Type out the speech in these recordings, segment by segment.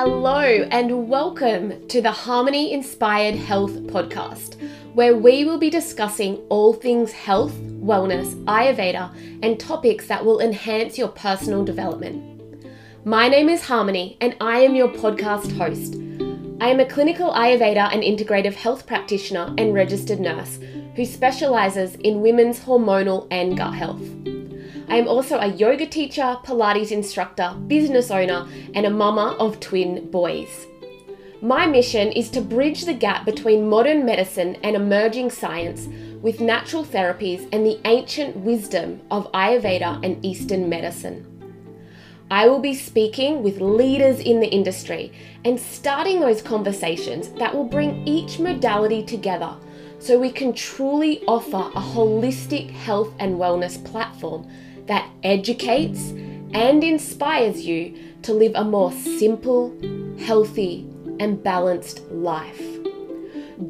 Hello, and welcome to the Harmony Inspired Health podcast, where we will be discussing all things health, wellness, Ayurveda, and topics that will enhance your personal development. My name is Harmony, and I am your podcast host. I am a clinical Ayurveda and integrative health practitioner and registered nurse who specializes in women's hormonal and gut health. I am also a yoga teacher, Pilates instructor, business owner, and a mama of twin boys. My mission is to bridge the gap between modern medicine and emerging science with natural therapies and the ancient wisdom of Ayurveda and Eastern medicine. I will be speaking with leaders in the industry and starting those conversations that will bring each modality together so we can truly offer a holistic health and wellness platform that educates and inspires you to live a more simple, healthy, and balanced life.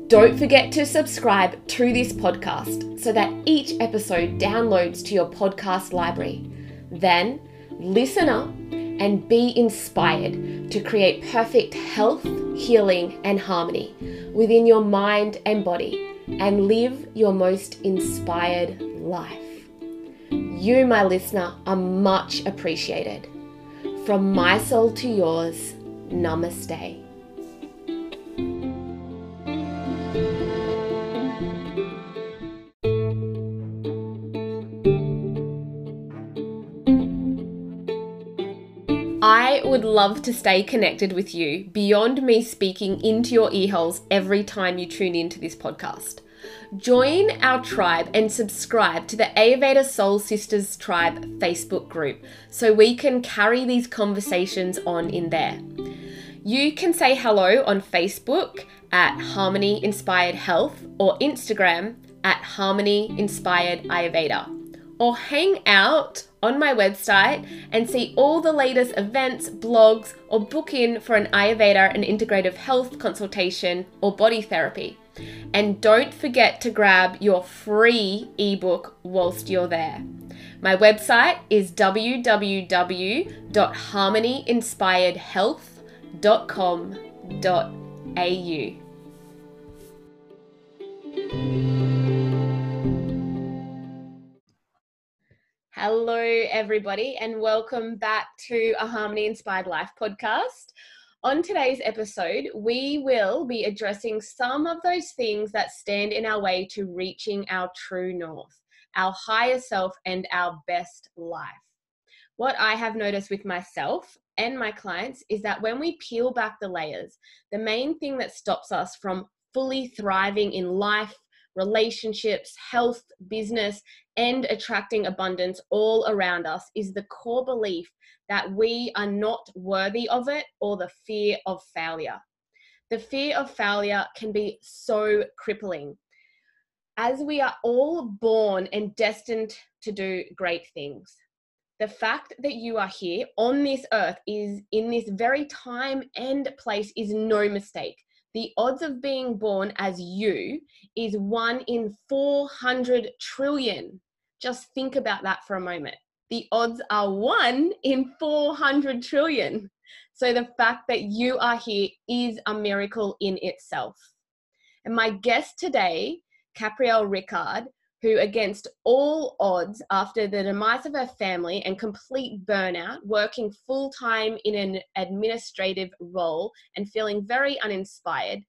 Don't forget to subscribe to this podcast so that each episode downloads to your podcast library. Then listen up and be inspired to create perfect health, healing, and harmony within your mind and body and live your most inspired life. You, my listener, are much appreciated. From my soul to yours, namaste. I would love to stay connected with you beyond me speaking into your earholes every time you tune into this podcast. Join our tribe and subscribe to the Ayurveda Soul Sisters Tribe Facebook group so we can carry these conversations on in there. You can say hello on Facebook at Harmony Inspired Health or Instagram at Harmony Inspired Ayurveda. Or hang out on my website and see all the latest events, blogs, or book in for an Ayurveda and integrative health consultation or body therapy. And don't forget to grab your free ebook whilst you're there. My website is www.harmonyinspiredhealth.com.au. Hello, everybody, and welcome back to a Harmony Inspired Life podcast. On today's episode, we will be addressing some of those things that stand in our way to reaching our true north, our higher self, and our best life. What I have noticed with myself and my clients is that when we peel back the layers, the main thing that stops us from fully thriving in life, relationships, health, business, and attracting abundance all around us is the core belief that we are not worthy of it or the fear of failure. The fear of failure can be so crippling. As we are all born and destined to do great things, the fact that you are here on this earth is in this very time and place is no mistake. The odds of being born as you is one in 400 trillion. Just think about that for a moment the odds are one in 400 trillion. So the fact that you are here is a miracle in itself. And my guest today, Caprielle Ricard, who, against all odds, after the demise of her family and complete burnout, working full time in an administrative role and feeling very uninspired,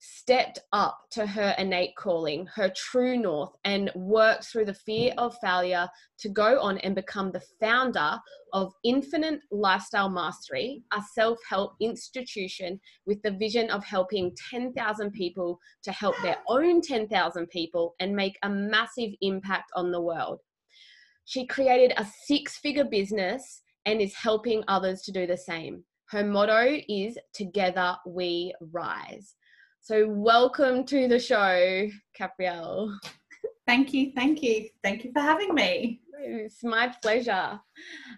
stepped up to her innate calling, her true north, and worked through the fear of failure to go on and become the founder of Infinite Lifestyle Mastery, a self help institution with the vision of helping 10,000 people to help their own 10,000 people and make a massive impact on the world. She created a six figure business and is helping others to do the same. Her motto is Together We Rise. So, welcome to the show, Caprielle. Thank you, thank you, thank you for having me. It's my pleasure.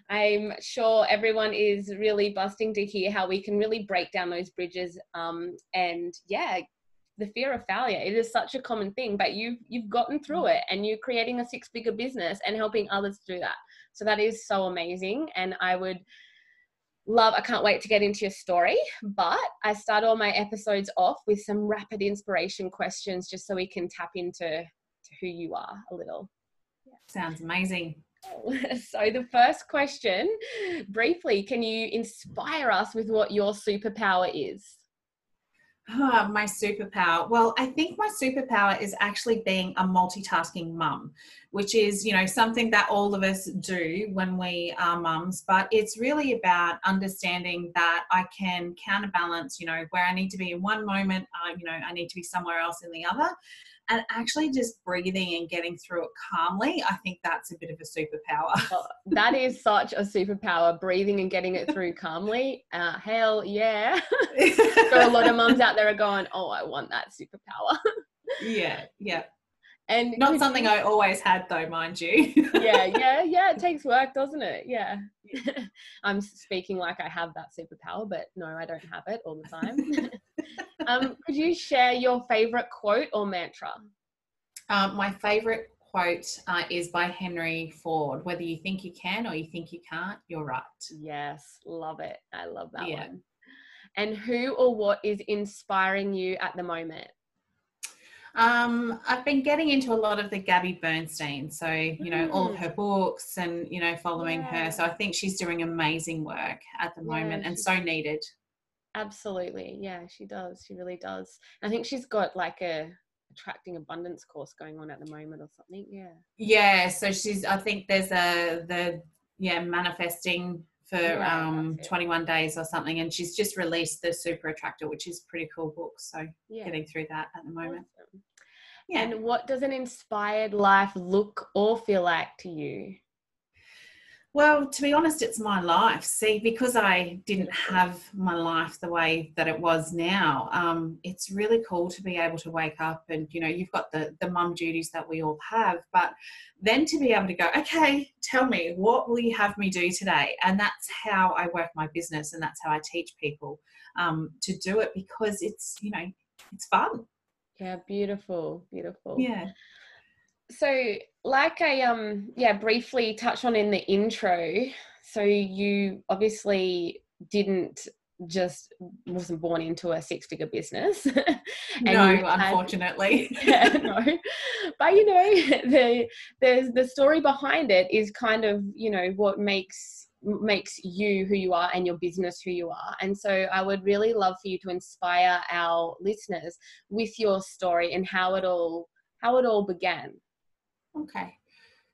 I'm sure everyone is really busting to hear how we can really break down those bridges. Um, and yeah, the fear of failure it is such a common thing, but you've you've gotten through it, and you're creating a six-figure business and helping others do that. So that is so amazing, and I would love, I can't wait to get into your story. But I start all my episodes off with some rapid inspiration questions just so we can tap into to who you are a little. Sounds amazing. So, the first question briefly, can you inspire us with what your superpower is? Oh, my superpower. Well, I think my superpower is actually being a multitasking mum, which is, you know, something that all of us do when we are mums. But it's really about understanding that I can counterbalance, you know, where I need to be in one moment, uh, you know, I need to be somewhere else in the other and actually just breathing and getting through it calmly i think that's a bit of a superpower oh, that is such a superpower breathing and getting it through calmly uh, hell yeah so a lot of mums out there are going oh i want that superpower yeah yeah and not something you, I always had though, mind you. yeah, yeah, yeah. It takes work, doesn't it? Yeah. I'm speaking like I have that superpower, but no, I don't have it all the time. Um, could you share your favorite quote or mantra? Um, my favorite quote uh, is by Henry Ford Whether you think you can or you think you can't, you're right. Yes, love it. I love that yeah. one. And who or what is inspiring you at the moment? Um, I've been getting into a lot of the Gabby Bernstein, so you know mm. all of mm. her books and you know following yeah. her. So I think she's doing amazing work at the moment and so needed. Absolutely, yeah, she does. She really does. I think she's got like a attracting abundance course going on at the moment or something. Yeah. Yeah, so she's. I think there's a the yeah manifesting for yeah, um 21 days or something and she's just released the super attractor which is pretty cool book so yeah. getting through that at the moment awesome. yeah and what does an inspired life look or feel like to you well, to be honest, it's my life. See, because I didn't have my life the way that it was now, um, it's really cool to be able to wake up and, you know, you've got the, the mum duties that we all have, but then to be able to go, okay, tell me, what will you have me do today? And that's how I work my business and that's how I teach people um, to do it because it's, you know, it's fun. Yeah, beautiful, beautiful. Yeah so like I um yeah briefly touched on in the intro, so you obviously didn't just wasn't born into a six figure business. no, unfortunately. yeah, no. But you know, the there's the story behind it is kind of, you know, what makes makes you who you are and your business who you are. And so I would really love for you to inspire our listeners with your story and how it all how it all began. Okay.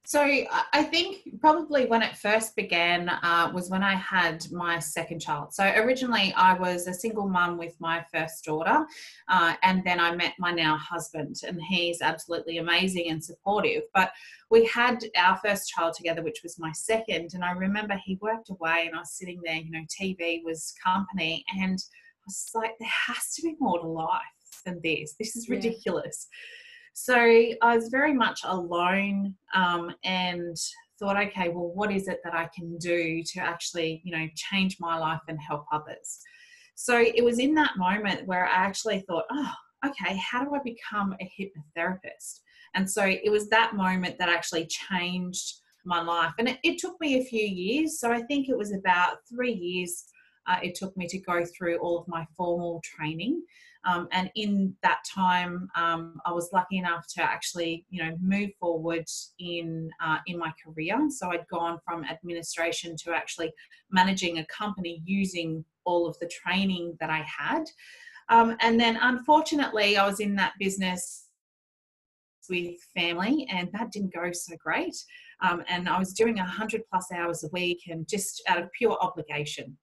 So I think probably when it first began uh, was when I had my second child. So originally I was a single mum with my first daughter, uh, and then I met my now husband, and he's absolutely amazing and supportive. But we had our first child together, which was my second, and I remember he worked away, and I was sitting there. You know, TV was company, and I was like, there has to be more to life than this. This is ridiculous. Yeah. So I was very much alone um, and thought, okay, well, what is it that I can do to actually, you know, change my life and help others? So it was in that moment where I actually thought, oh, okay, how do I become a hypnotherapist? And so it was that moment that actually changed my life. And it, it took me a few years. So I think it was about three years uh, it took me to go through all of my formal training. Um, and in that time, um, I was lucky enough to actually, you know, move forward in uh, in my career. So I'd gone from administration to actually managing a company using all of the training that I had. Um, and then, unfortunately, I was in that business with family, and that didn't go so great. Um, and I was doing 100 plus hours a week, and just out of pure obligation.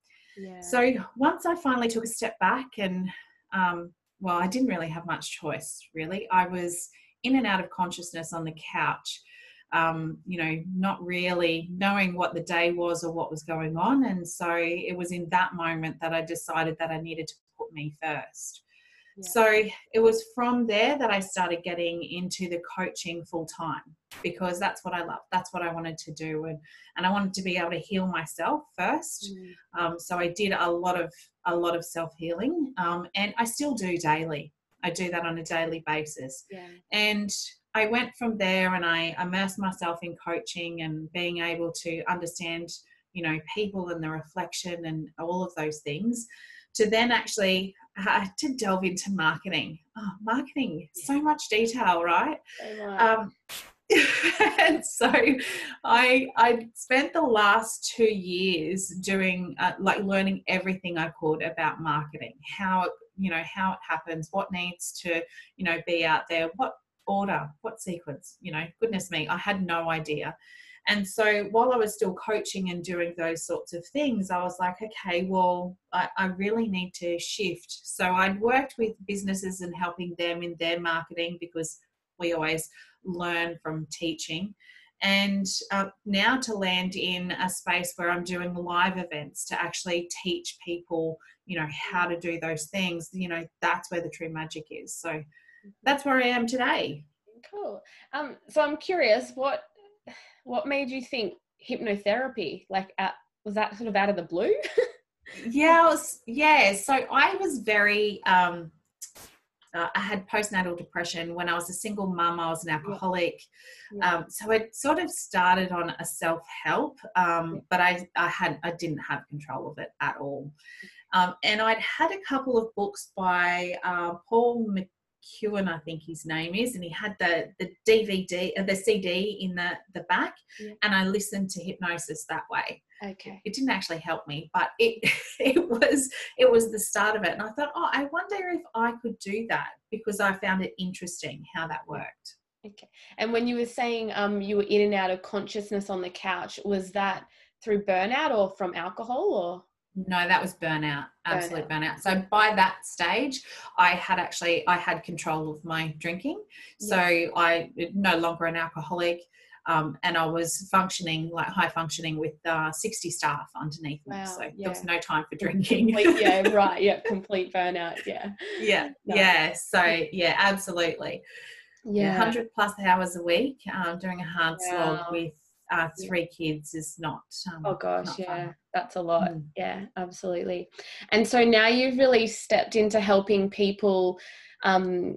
So once I finally took a step back and um, well, I didn't really have much choice, really. I was in and out of consciousness on the couch, um, you know, not really knowing what the day was or what was going on. And so it was in that moment that I decided that I needed to put me first. So it was from there that I started getting into the coaching full time because that's what I love. That's what I wanted to do, and and I wanted to be able to heal myself first. Mm. Um, so I did a lot of a lot of self healing, um, and I still do daily. I do that on a daily basis, yeah. and I went from there and I immersed myself in coaching and being able to understand you know people and the reflection and all of those things to then actually uh, to delve into marketing. Oh marketing so much detail right? Um, and so I I spent the last two years doing uh, like learning everything I could about marketing, how you know how it happens, what needs to you know be out there, what order, what sequence, you know, goodness me, I had no idea. And so while I was still coaching and doing those sorts of things, I was like, okay, well, I, I, really need to shift. So I'd worked with businesses and helping them in their marketing because we always learn from teaching. And uh, now to land in a space where I'm doing live events to actually teach people, you know, how to do those things, you know, that's where the true magic is. So that's where I am today. Cool. Um, so I'm curious, what what made you think hypnotherapy? Like, at, was that sort of out of the blue? yeah, was, yeah. So I was very um, uh, I had postnatal depression. When I was a single mum, I was an alcoholic. Yeah. Um, so it sort of started on a self help, um, but I, I had I didn't have control of it at all. Um, and I'd had a couple of books by uh, Paul McKeown, I think his name is, and he had the the DVD, uh, the CD in the the back, yeah. and I listened to hypnosis that way. Okay. It didn't actually help me, but it it was it was the start of it, and I thought, oh, I wonder if I could do that because I found it interesting how that worked. Okay. And when you were saying um you were in and out of consciousness on the couch, was that through burnout or from alcohol or? No, that was burnout, absolute burnout. burnout. So by that stage, I had actually I had control of my drinking. So yeah. I no longer an alcoholic. Um, and I was functioning like high functioning with uh, 60 staff underneath me. So yeah. there was no time for drinking. Complete, yeah, right. Yeah, complete burnout. Yeah. Yeah. No. Yeah. So, yeah, absolutely. Yeah. 100 plus hours a week um, doing a hard wow. slog with uh, three kids is not. Um, oh gosh, yeah, fun. that's a lot. Mm. Yeah, absolutely. And so now you've really stepped into helping people um,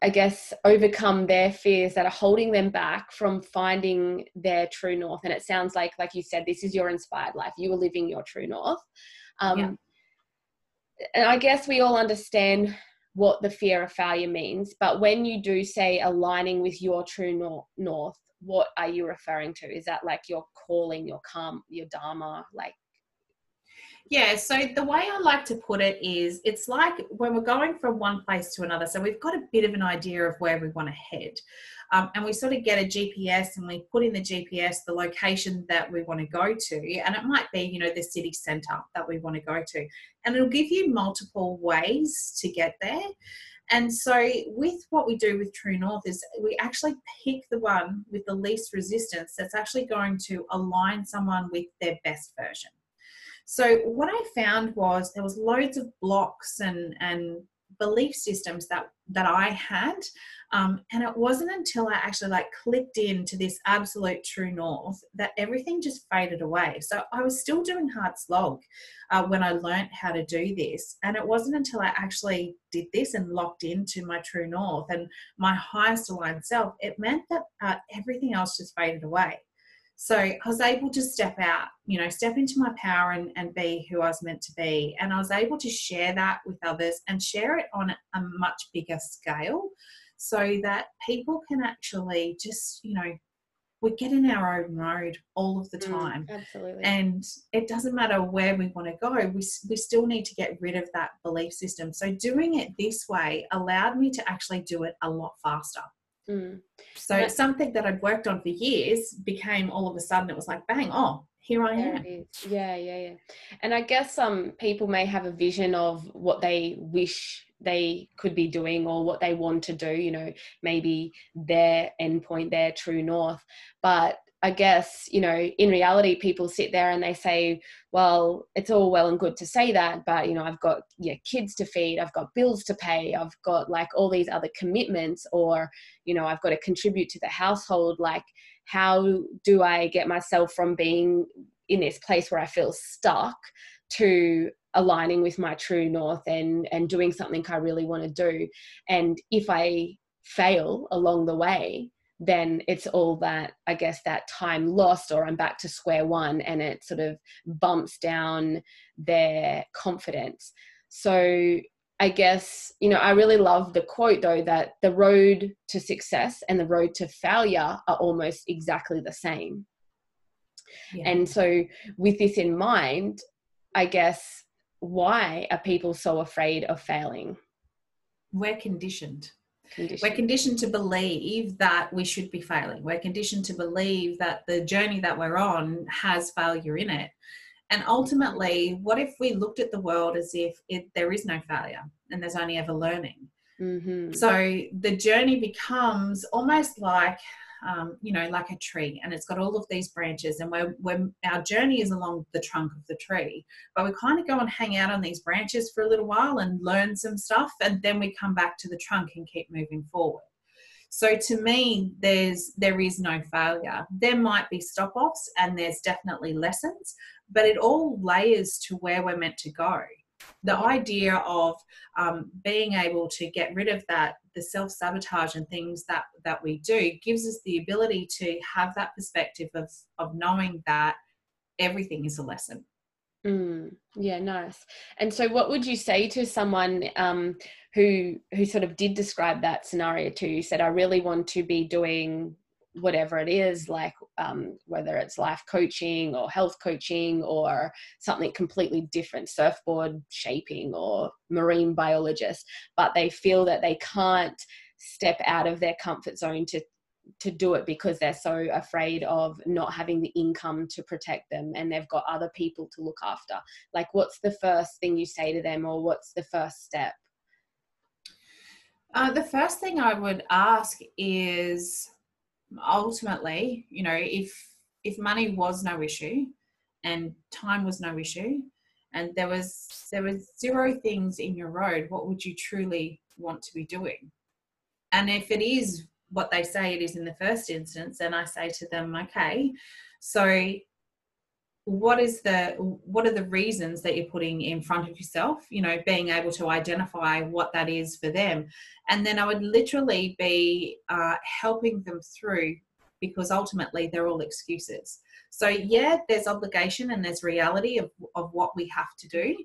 I guess, overcome their fears that are holding them back from finding their true north. And it sounds like, like you said, this is your inspired life. You are living your true north. Um, yeah. And I guess we all understand what the fear of failure means. But when you do say aligning with your true north, what are you referring to? Is that like your calling, your karma, your dharma? Like, yeah, so the way I like to put it is it's like when we're going from one place to another. So we've got a bit of an idea of where we want to head. Um, and we sort of get a GPS and we put in the GPS the location that we want to go to. And it might be, you know, the city centre that we want to go to. And it'll give you multiple ways to get there. And so, with what we do with True North, is we actually pick the one with the least resistance that's actually going to align someone with their best version. So what I found was there was loads of blocks and and belief systems that that I had, um, and it wasn't until I actually like clicked into this absolute true north that everything just faded away. So I was still doing hard slog uh, when I learned how to do this, and it wasn't until I actually did this and locked into my true north and my highest aligned self, it meant that uh, everything else just faded away. So I was able to step out, you know, step into my power and, and be who I was meant to be. And I was able to share that with others and share it on a much bigger scale so that people can actually just, you know, we get in our own road all of the mm, time. Mm, absolutely. And it doesn't matter where we want to go, we, we still need to get rid of that belief system. So doing it this way allowed me to actually do it a lot faster. Mm. So something that I'd worked on for years became all of a sudden it was like bang, oh, here I am. Yeah, yeah, yeah. And I guess some um, people may have a vision of what they wish they could be doing or what they want to do, you know, maybe their endpoint, their true north. But I guess, you know, in reality, people sit there and they say, well, it's all well and good to say that, but, you know, I've got yeah, kids to feed, I've got bills to pay, I've got like all these other commitments, or, you know, I've got to contribute to the household. Like, how do I get myself from being in this place where I feel stuck to aligning with my true north and and doing something I really want to do and if I fail along the way then it's all that i guess that time lost or i'm back to square one and it sort of bumps down their confidence. So i guess you know i really love the quote though that the road to success and the road to failure are almost exactly the same. Yeah. and so with this in mind i guess why are people so afraid of failing? We're conditioned we're conditioned to believe that we should be failing. We're conditioned to believe that the journey that we're on has failure in it. And ultimately, what if we looked at the world as if it, there is no failure and there's only ever learning? Mm-hmm. So the journey becomes almost like um, you know, like a tree, and it's got all of these branches, and we're, we're, our journey is along the trunk of the tree. But we kind of go and hang out on these branches for a little while and learn some stuff, and then we come back to the trunk and keep moving forward. So to me, there's there is no failure. There might be stop offs, and there's definitely lessons, but it all layers to where we're meant to go the idea of um, being able to get rid of that the self sabotage and things that that we do gives us the ability to have that perspective of of knowing that everything is a lesson. Mm, yeah nice. And so what would you say to someone um, who who sort of did describe that scenario to you said i really want to be doing whatever it is, like um, whether it's life coaching or health coaching or something completely different, surfboard shaping or marine biologist, but they feel that they can't step out of their comfort zone to to do it because they're so afraid of not having the income to protect them and they've got other people to look after. Like what's the first thing you say to them or what's the first step? Uh, the first thing i would ask is ultimately, you know, if if money was no issue and time was no issue and there was there was zero things in your road, what would you truly want to be doing? And if it is what they say it is in the first instance, then I say to them, okay, so what is the what are the reasons that you're putting in front of yourself you know being able to identify what that is for them? And then i would literally be uh, helping them through because ultimately they're all excuses. So yeah there's obligation and there's reality of, of what we have to do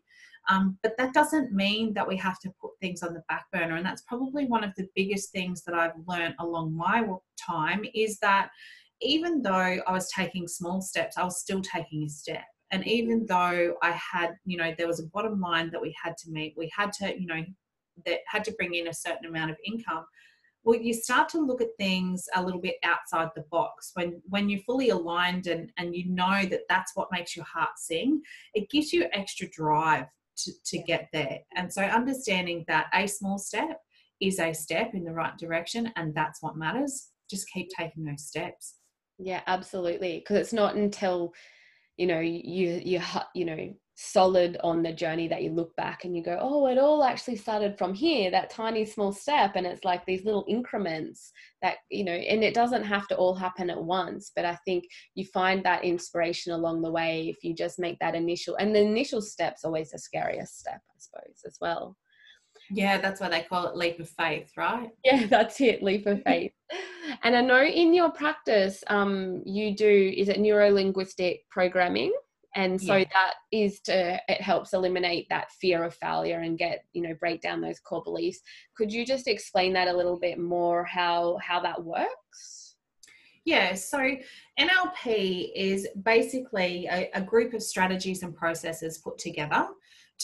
um, but that doesn't mean that we have to put things on the back burner. And that's probably one of the biggest things that i've learned along my time is that even though I was taking small steps, I was still taking a step. And even mm. though I had, you know, there was a bottom line that we had to meet, we had to, you know, that had to bring in a certain amount of income. Well, you start to look at things a little bit outside the box when when you're fully aligned and and you know that that's what makes your heart sing. It gives you extra drive to, to get there. And so understanding that a small step is a step in the right direction and that's what matters. Just keep taking those steps. Yeah, absolutely. Because it's not until you know you you you know solid on the journey that you look back and you go, oh, it all actually started from here, that tiny small step, and it's like these little increments that you know, and it doesn't have to all happen at once. But I think you find that inspiration along the way if you just make that initial, and the initial step's always the scariest step, I suppose, as well. Yeah, that's why they call it leap of faith, right? Yeah, that's it, leap of faith. and I know in your practice, um, you do is it neuro linguistic programming? And so yeah. that is to it helps eliminate that fear of failure and get, you know, break down those core beliefs. Could you just explain that a little bit more how how that works? Yeah, so NLP is basically a, a, group of strategies and processes put together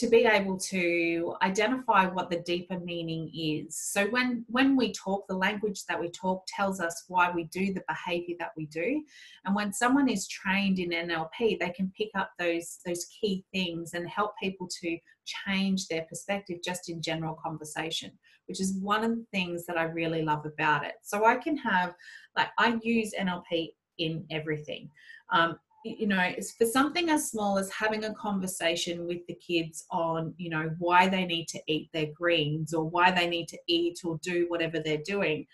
to be able to identify what the deeper meaning is. So when when we talk the language that we talk tells us why we do the behavior that we do. And when someone is trained in nlp they can pick up those those key things and help people to change their perspective just in general conversation which is one of the things that i really love about it. So i can have like i use nlp in everything. Um, you know for something as small as having a conversation with the kids on you know why they need to eat their greens or why they need to eat or do whatever they're doing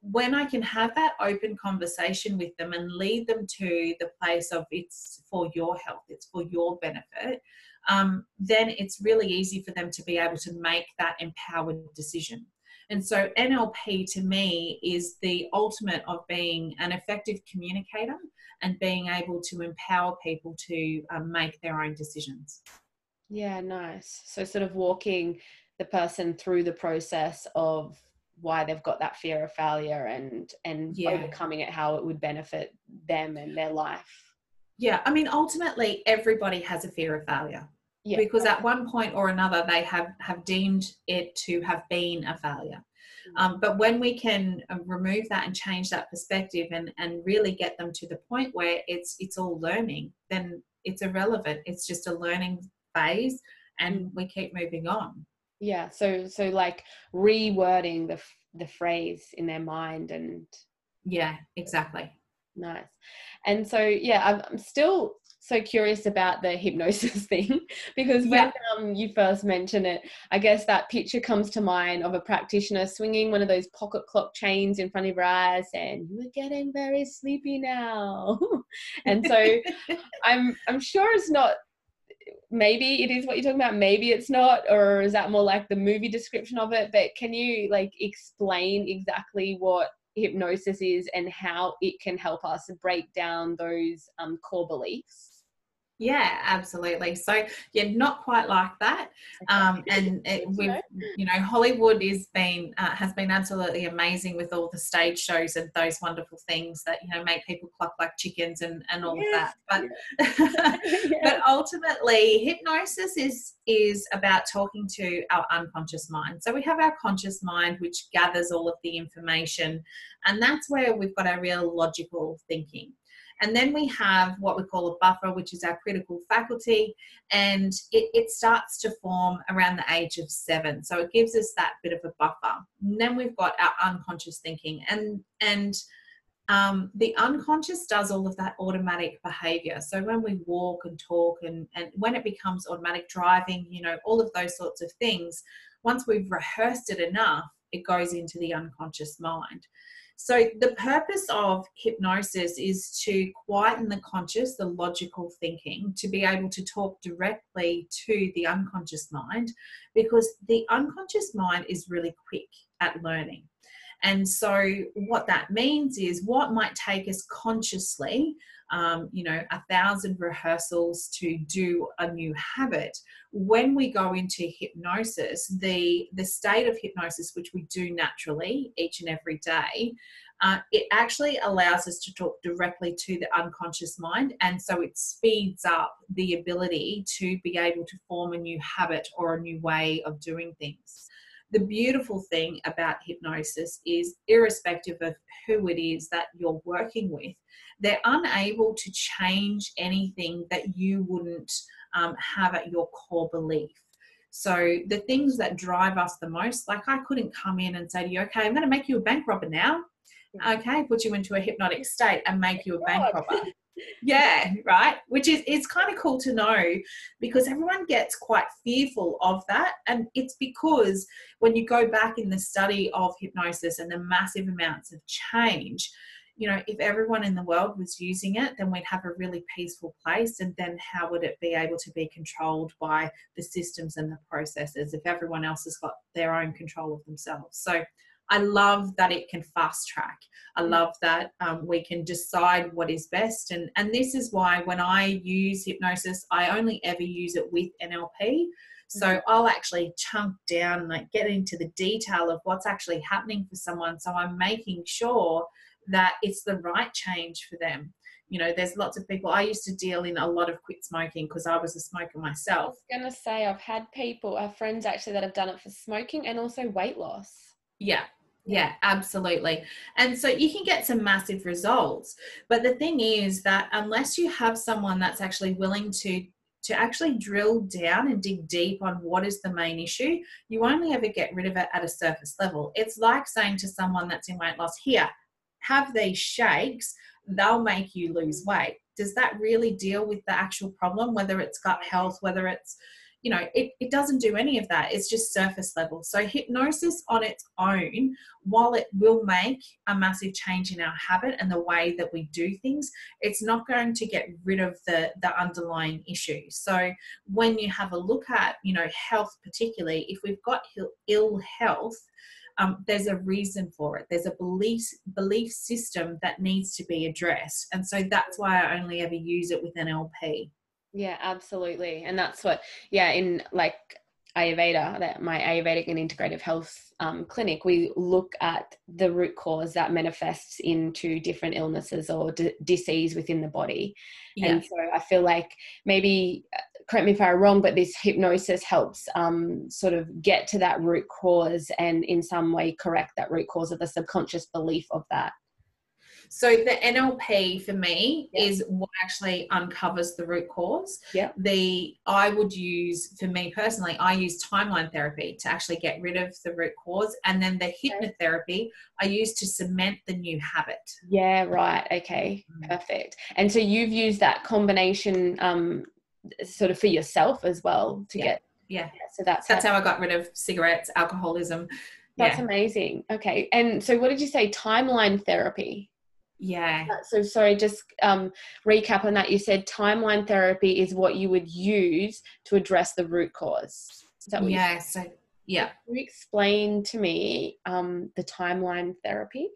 when i can have that open conversation with them and lead them to the place of it's for your health it's for your benefit um, then it's really easy for them to be able to make that empowered decision And so NLP to me is the ultimate of being an effective communicator and being able to empower people to um, make their own decisions. Yeah, nice. So, sort of walking the person through the process of why they've got that fear of failure and and yeah. overcoming it how it would benefit them and their life yeah i mean ultimately everybody has a fear of failure yeah. because at one point or another they have have deemed it to have been a failure mm. um, but when we can uh, remove that and change that perspective and and really get them to the point where it's it's all learning then it's irrelevant it's just a learning phase and mm. we keep moving on yeah so so like rewording the the phrase in their mind and yeah exactly nice. And so yeah i'm, I'm still so curious about the hypnosis thing because when yeah. um, you first mention it i guess that picture comes to mind of a practitioner swinging one of those pocket clock chains in front of your eyes and you're getting very sleepy now. And so i'm i'm sure it's not maybe it is what you're talking about maybe it's not or is that more like the movie description of it? But can you like explain exactly what hypnosis is and how it can help us break down those um, core beliefs yeah, absolutely. So yeah, not quite like that. Um, and it, we've, you know, Hollywood is been uh, has been absolutely amazing with all the stage shows and those wonderful things that you know make people cluck like chickens and and all yes. of that. But but ultimately, hypnosis is is about talking to our unconscious mind. So we have our conscious mind, which gathers all of the information, and that's where we've got our real logical thinking. And then we have what we call a buffer, which is our critical faculty, and it, it starts to form around the age of seven. So it gives us that bit of a buffer. And then we've got our unconscious thinking, and and um, the unconscious does all of that automatic behavior. So when we walk and talk, and and when it becomes automatic driving, you know, all of those sorts of things. Once we've rehearsed it enough, it goes into the unconscious mind. So, the purpose of hypnosis is to quieten the conscious, the logical thinking, to be able to talk directly to the unconscious mind because the unconscious mind is really quick at learning. And so, what that means is what might take us consciously, um, you know, a thousand rehearsals to do a new habit. When we go into hypnosis, the the state of hypnosis, which we do naturally each and every day, uh, it actually allows us to talk directly to the unconscious mind, and so it speeds up the ability to be able to form a new habit or a new way of doing things the beautiful thing about hypnosis is, irrespective of who it is that you're working with, they're unable to change anything that you wouldn't um, have at your core belief. So, the things that drive us the most, like I couldn't come in and say to you, okay, I'm going to make you a bank robber now. Okay, put you into a hypnotic state and make you a bank robber yeah right which is it's kind of cool to know because everyone gets quite fearful of that and it's because when you go back in the study of hypnosis and the massive amounts of change you know if everyone in the world was using it then we'd have a really peaceful place and then how would it be able to be controlled by the systems and the processes if everyone else has got their own control of themselves so I love that it can fast track. I mm. love that um, we can decide what is best. And, and this is why when I use hypnosis, I only ever use it with NLP. So mm-hmm. I'll actually chunk down and like get into the detail of what's actually happening for someone. So I'm making sure that it's the right change for them. You know, there's lots of people. I used to deal in a lot of quit smoking because I was a smoker myself. I was gonna say I've had people, our friends actually that have done it for smoking and also weight loss. Yeah, yeah, absolutely. And so you can get some massive results. But the thing is that unless you have someone that's actually willing to to actually drill down and dig deep on what is the main issue, you only ever get rid of it at a surface level. It's like saying to someone that's in weight loss, here, have these shakes, they'll make you lose weight. Does that really deal with the actual problem, whether it's gut health, whether it's you know, it, it doesn't do any of that. It's just surface level. So, hypnosis on its own, while it will make a massive change in our habit and the way that we do things, it's not going to get rid of the, the underlying issue. So, when you have a look at, you know, health, particularly, if we've got ill health, um, there's a reason for it. There's a belief belief system that needs to be addressed, and so that's why I only ever use it with NLP. Yeah, absolutely, and that's what yeah in like Ayurveda, that my Ayurvedic and integrative health um, clinic, we look at the root cause that manifests into different illnesses or d- disease within the body. Yeah. And so I feel like maybe, correct me if I'm wrong, but this hypnosis helps um, sort of get to that root cause and in some way correct that root cause of the subconscious belief of that. So the NLP for me yeah. is what actually uncovers the root cause. Yeah. The I would use for me personally, I use timeline therapy to actually get rid of the root cause, and then the hypnotherapy I use to cement the new habit. Yeah. Right. Okay. Mm. Perfect. And so you've used that combination, um, sort of for yourself as well to yeah. get. Yeah. So that's that's how, how I got rid of cigarettes, alcoholism. That's yeah. amazing. Okay. And so what did you say? Timeline therapy. Yeah. Uh, so sorry, just um, recap on that. You said timeline therapy is what you would use to address the root cause. yeah. So yeah. Can you explain to me um, the timeline therapy?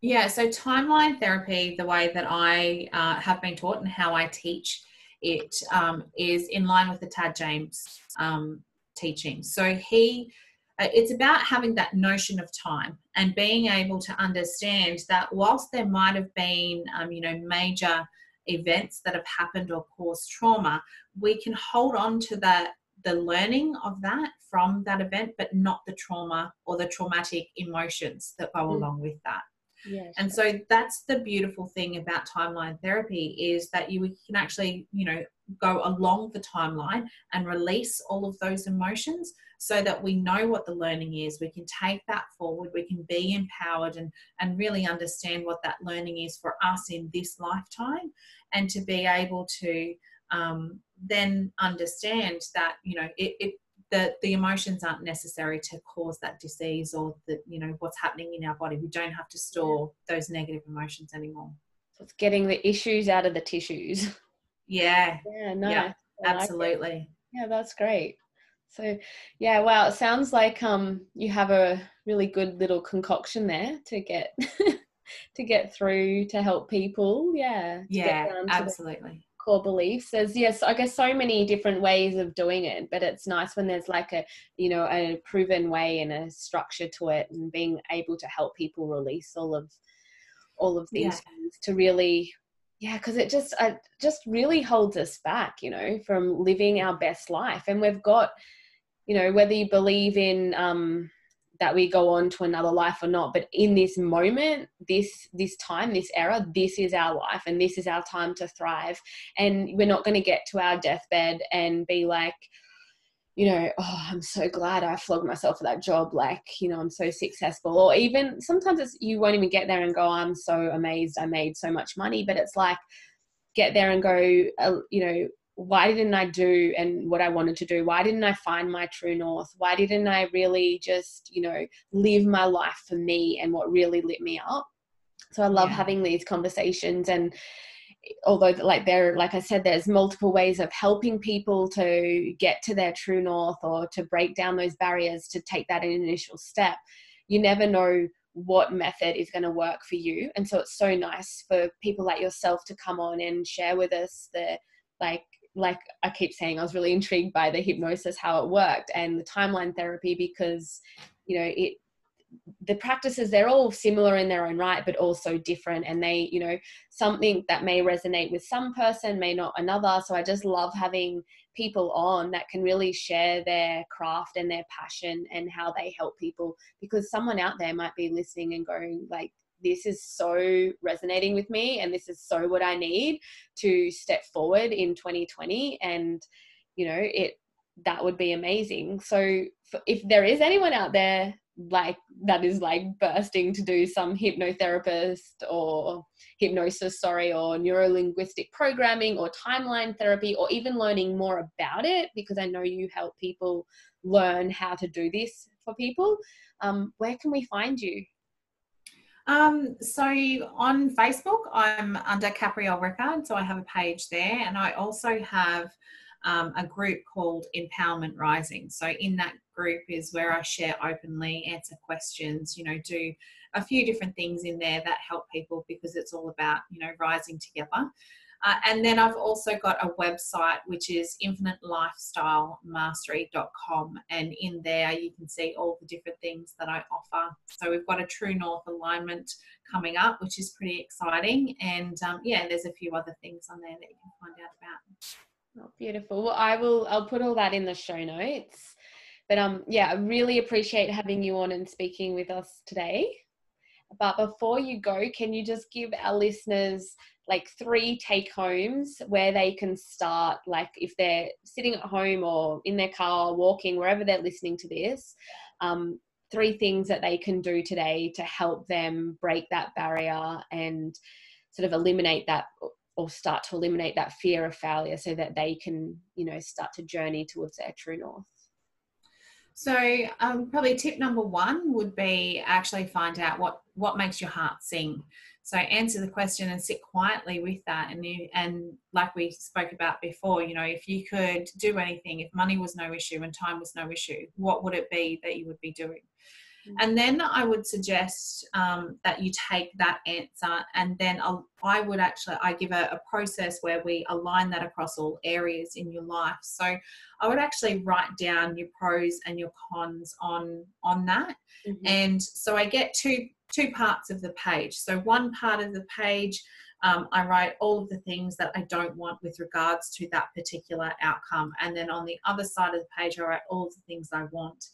Yeah. So timeline therapy, the way that I uh, have been taught and how I teach it um, is in line with the Tad James um, teaching. So he uh, it's about having that notion of time and being able to understand that whilst there might have been um, you know major events that have happened or caused trauma we can hold on to that the learning of that from that event but not the trauma or the traumatic emotions that go mm. along with that Yes. And so that's the beautiful thing about timeline therapy is that you can actually, you know, go along the timeline and release all of those emotions so that we know what the learning is we can take that forward we can be empowered and and really understand what that learning is for us in this lifetime and to be able to um, then understand that you know it, it the, the emotions aren't necessary to cause that disease or that you know what's happening in our body. We don't have to store those negative emotions anymore. So it's getting the issues out of the tissues. Yeah. Yeah no yeah, absolutely like yeah that's great. So yeah wow it sounds like um you have a really good little concoction there to get to get through to help people. Yeah yeah absolutely core beliefs there's yes i guess so many different ways of doing it but it's nice when there's like a you know a proven way and a structure to it and being able to help people release all of all of these yeah. things to really yeah because it just uh, just really holds us back you know from living our best life and we've got you know whether you believe in um that we go on to another life or not but in this moment this this time this era this is our life and this is our time to thrive. And we're not going to get to our deathbed and be like you know oh i'm so glad i flogged myself for that job like you know i'm so successful. Or even sometimes it's you won't even get there and go i'm so amazed i made so much money but it's like get there and go uh, you know why didn't I do and what I wanted to do? Why didn't I find my true north? Why didn't I really just, you know, live my life for me and what really lit me up? So I love yeah. having these conversations and although like there like I said there's multiple ways of helping people to get to their true north or to break down those barriers to take that initial step. You never know what method is going to work for you. And so it's so nice for people like yourself to come on and share with us the like like I keep saying, I was really intrigued by the hypnosis, how it worked, and the timeline therapy because, you know, it the practices they're all similar in their own right but also different and they you know something that may resonate with some person may not another. So i just love having people on that can really share their craft and their passion and how they help people because someone out there might be listening and going like this is so resonating with me and this is so what I need to step forward in 2020 and you know it that would be amazing. So if there is anyone out there like that is like bursting to do some hypnotherapist or hypnosis sorry or neurolinguistic programming or timeline therapy or even learning more about it because i know you help people learn how to do this for people um, where can we find you um, so on Facebook, I'm under Capriole Rickard, so I have a page there, and I also have um, a group called Empowerment Rising. So in that group is where I share openly, answer questions, you know, do a few different things in there that help people because it's all about, you know, rising together. Uh, and then I've also got a website which is infinitelifestylemastery.com. And in there you can see all the different things that I offer. So we've got a True North alignment coming up, which is pretty exciting. And um, yeah, there's a few other things on there that you can find out about. Oh, beautiful. Well, I will. I'll put all that in the show notes. But um, yeah, I really appreciate having you on and speaking with us today. But before you go, can you just give our listeners like three take homes where they can start? Like if they're sitting at home or in their car, walking, wherever they're listening to this, um, three things that they can do today to help them break that barrier and sort of eliminate that or start to eliminate that fear of failure so that they can you know start to journey towards their true north so um, probably tip number one would be actually find out what what makes your heart sing. So answer the question and sit quietly with that. And you, and like we spoke about before you know if you could do anything if money was no issue and time was no issue what would it be that you would be doing and then I would suggest um, that you take that answer and then I'll, I would actually, I give a, a, process where we align that across all areas in your life. So I would actually write down your pros and your cons on, on that. Mm-hmm. And so I get two, two parts of the page. So one part of the page, um, I write all of the things that I don't want with regards to that particular outcome. And then on the other side of the page, I write all of the things I want.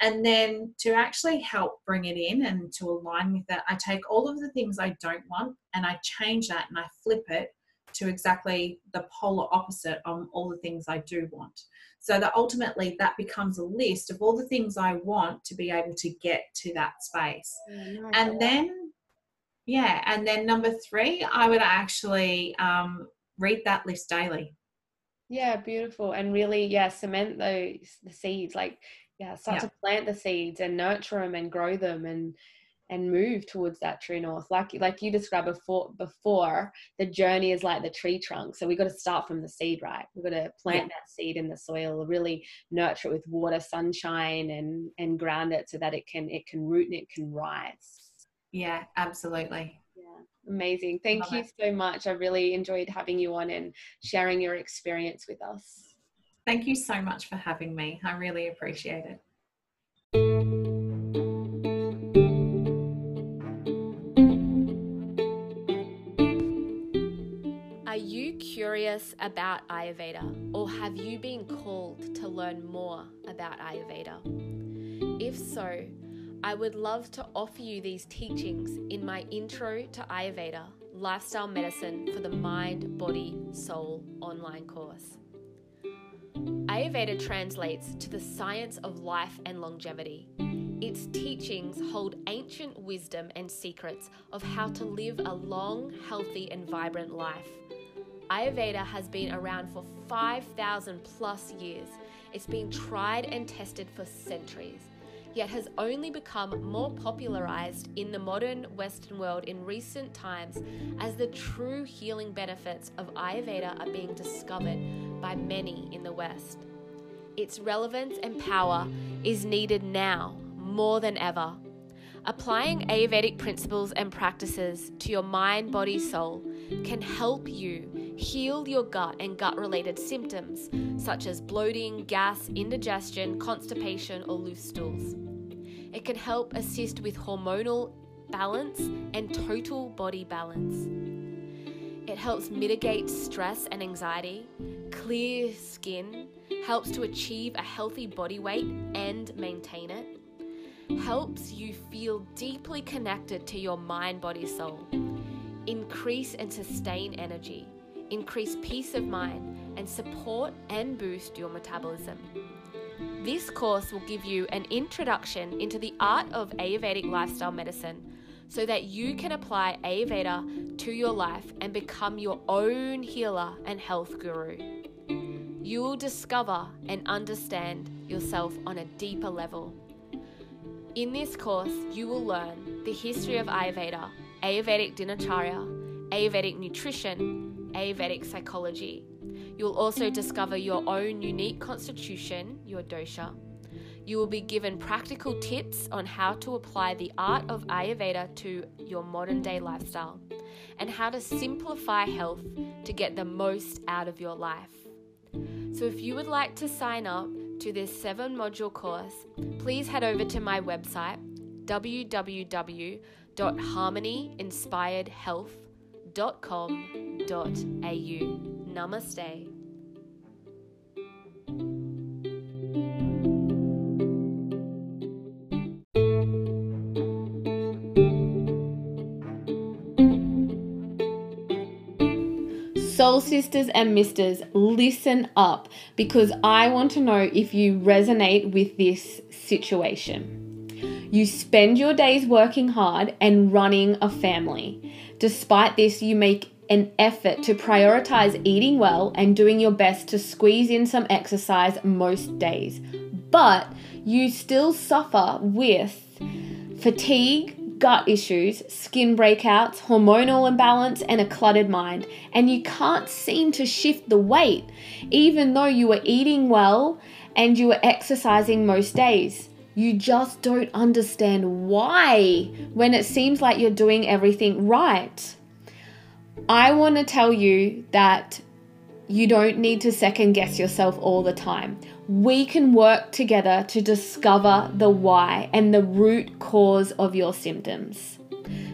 And then to actually help bring it in and to align with that, I take all of the things I don't want and I change that and I flip it to exactly the polar opposite on all the things I do want. So that ultimately that becomes a list of all the things I want to be able to get to that space. Oh, and then, yeah, and then number three, I would actually um, read that list daily. Yeah, beautiful. And really, yeah, cement those the seeds. Like yeah start yeah. to plant the seeds and nurture them and grow them and and move towards that true north. Like like you described before before the journey is like the tree trunk. So we got to start from the seed right? We've got to plant yeah. that seed in the soil really nurture it with water sunshine and and ground it so that it can it can root and it can rise. Yeah absolutely. Yeah amazing. Thank Love you it. so much. I really enjoyed having you on and sharing your experience with us Thank you so much for having me. I really appreciate it. Are you curious about Ayurveda or have you been called to learn more about Ayurveda? If so, I would love to offer you these teachings in my Intro to Ayurveda Lifestyle Medicine for the Mind, Body, Soul online course. Ayurveda translates to the science of life and longevity. Its teachings hold ancient wisdom and secrets of how to live a long, healthy, and vibrant life. Ayurveda has been around for 5,000 plus years. It's been tried and tested for centuries, yet has only become more popularized in the modern Western world in recent times as the true healing benefits of Ayurveda are being discovered by many in the West. Its relevance and power is needed now more than ever. Applying Ayurvedic principles and practices to your mind, body, soul can help you heal your gut and gut related symptoms such as bloating, gas, indigestion, constipation, or loose stools. It can help assist with hormonal balance and total body balance. It helps mitigate stress and anxiety, clear skin, helps to achieve a healthy body weight and maintain it, helps you feel deeply connected to your mind, body, soul, increase and sustain energy, increase peace of mind, and support and boost your metabolism. This course will give you an introduction into the art of Ayurvedic lifestyle medicine so that you can apply Ayurveda to your life and become your own healer and health guru. You will discover and understand yourself on a deeper level. In this course, you will learn the history of Ayurveda, Ayurvedic dinacharya, Ayurvedic nutrition, Ayurvedic psychology. You'll also discover your own unique constitution, your dosha. You will be given practical tips on how to apply the art of Ayurveda to your modern day lifestyle and how to simplify health to get the most out of your life. So, if you would like to sign up to this seven module course, please head over to my website www.harmonyinspiredhealth.com.au. Namaste. Soul sisters and misters, listen up because I want to know if you resonate with this situation. You spend your days working hard and running a family. Despite this, you make an effort to prioritize eating well and doing your best to squeeze in some exercise most days. But you still suffer with fatigue, gut issues, skin breakouts, hormonal imbalance, and a cluttered mind. And you can't seem to shift the weight, even though you are eating well and you are exercising most days. You just don't understand why when it seems like you're doing everything right. I want to tell you that you don't need to second guess yourself all the time. We can work together to discover the why and the root cause of your symptoms.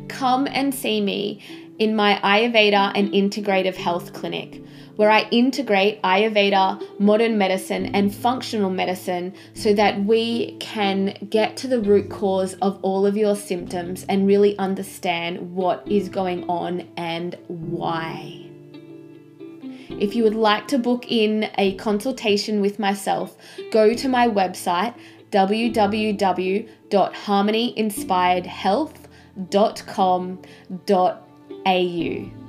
Come and see me in my Ayurveda and Integrative Health Clinic, where I integrate Ayurveda, modern medicine, and functional medicine so that we can get to the root cause of all of your symptoms and really understand what is going on and why. If you would like to book in a consultation with myself, go to my website www.harmonyinspiredhealth.com.au.